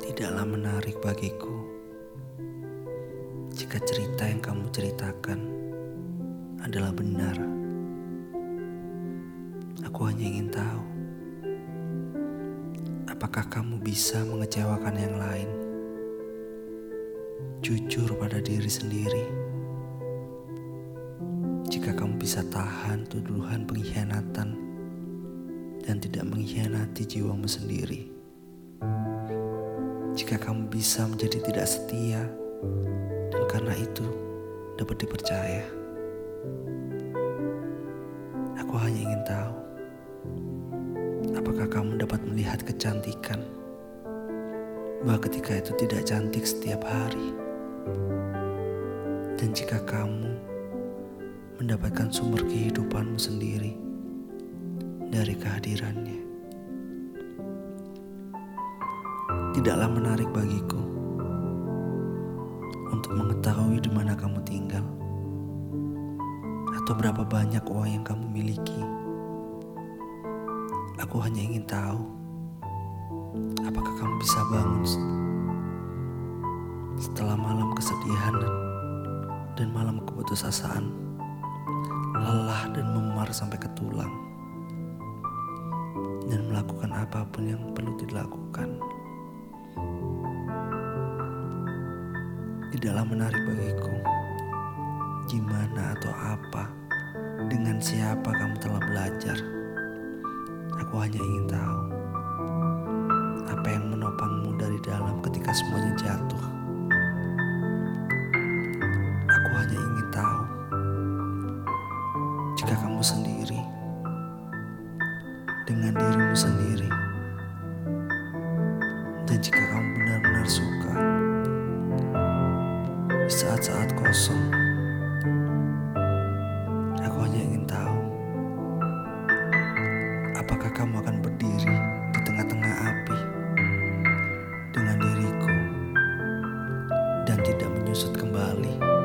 Tidaklah menarik bagiku jika cerita yang kamu ceritakan adalah benar. Aku hanya ingin tahu, apakah kamu bisa mengecewakan yang lain? Jujur pada diri sendiri. Jika kamu bisa tahan tuduhan pengkhianatan dan tidak mengkhianati jiwamu sendiri. Jika kamu bisa menjadi tidak setia dan karena itu dapat dipercaya. Aku hanya ingin tahu apakah kamu dapat melihat kecantikan bahwa ketika itu tidak cantik setiap hari. Dan jika kamu mendapatkan sumber kehidupanmu sendiri dari kehadirannya. Tidaklah menarik bagiku untuk mengetahui di mana kamu tinggal atau berapa banyak uang yang kamu miliki. Aku hanya ingin tahu apakah kamu bisa bangun setelah malam kesedihan dan malam keputusasaan, lelah dan memar sampai ke tulang, dan melakukan apa pun yang perlu dilakukan. Tidaklah menarik bagiku gimana atau apa, dengan siapa kamu telah belajar. Aku hanya ingin tahu apa yang menopangmu dari dalam ketika semuanya jatuh. Aku hanya ingin tahu jika kamu sendiri dan jika kamu benar-benar suka saat-saat kosong. Aku hanya ingin tahu apakah kamu akan berdiri di tengah-tengah api dengan diriku dan tidak menyusut kembali.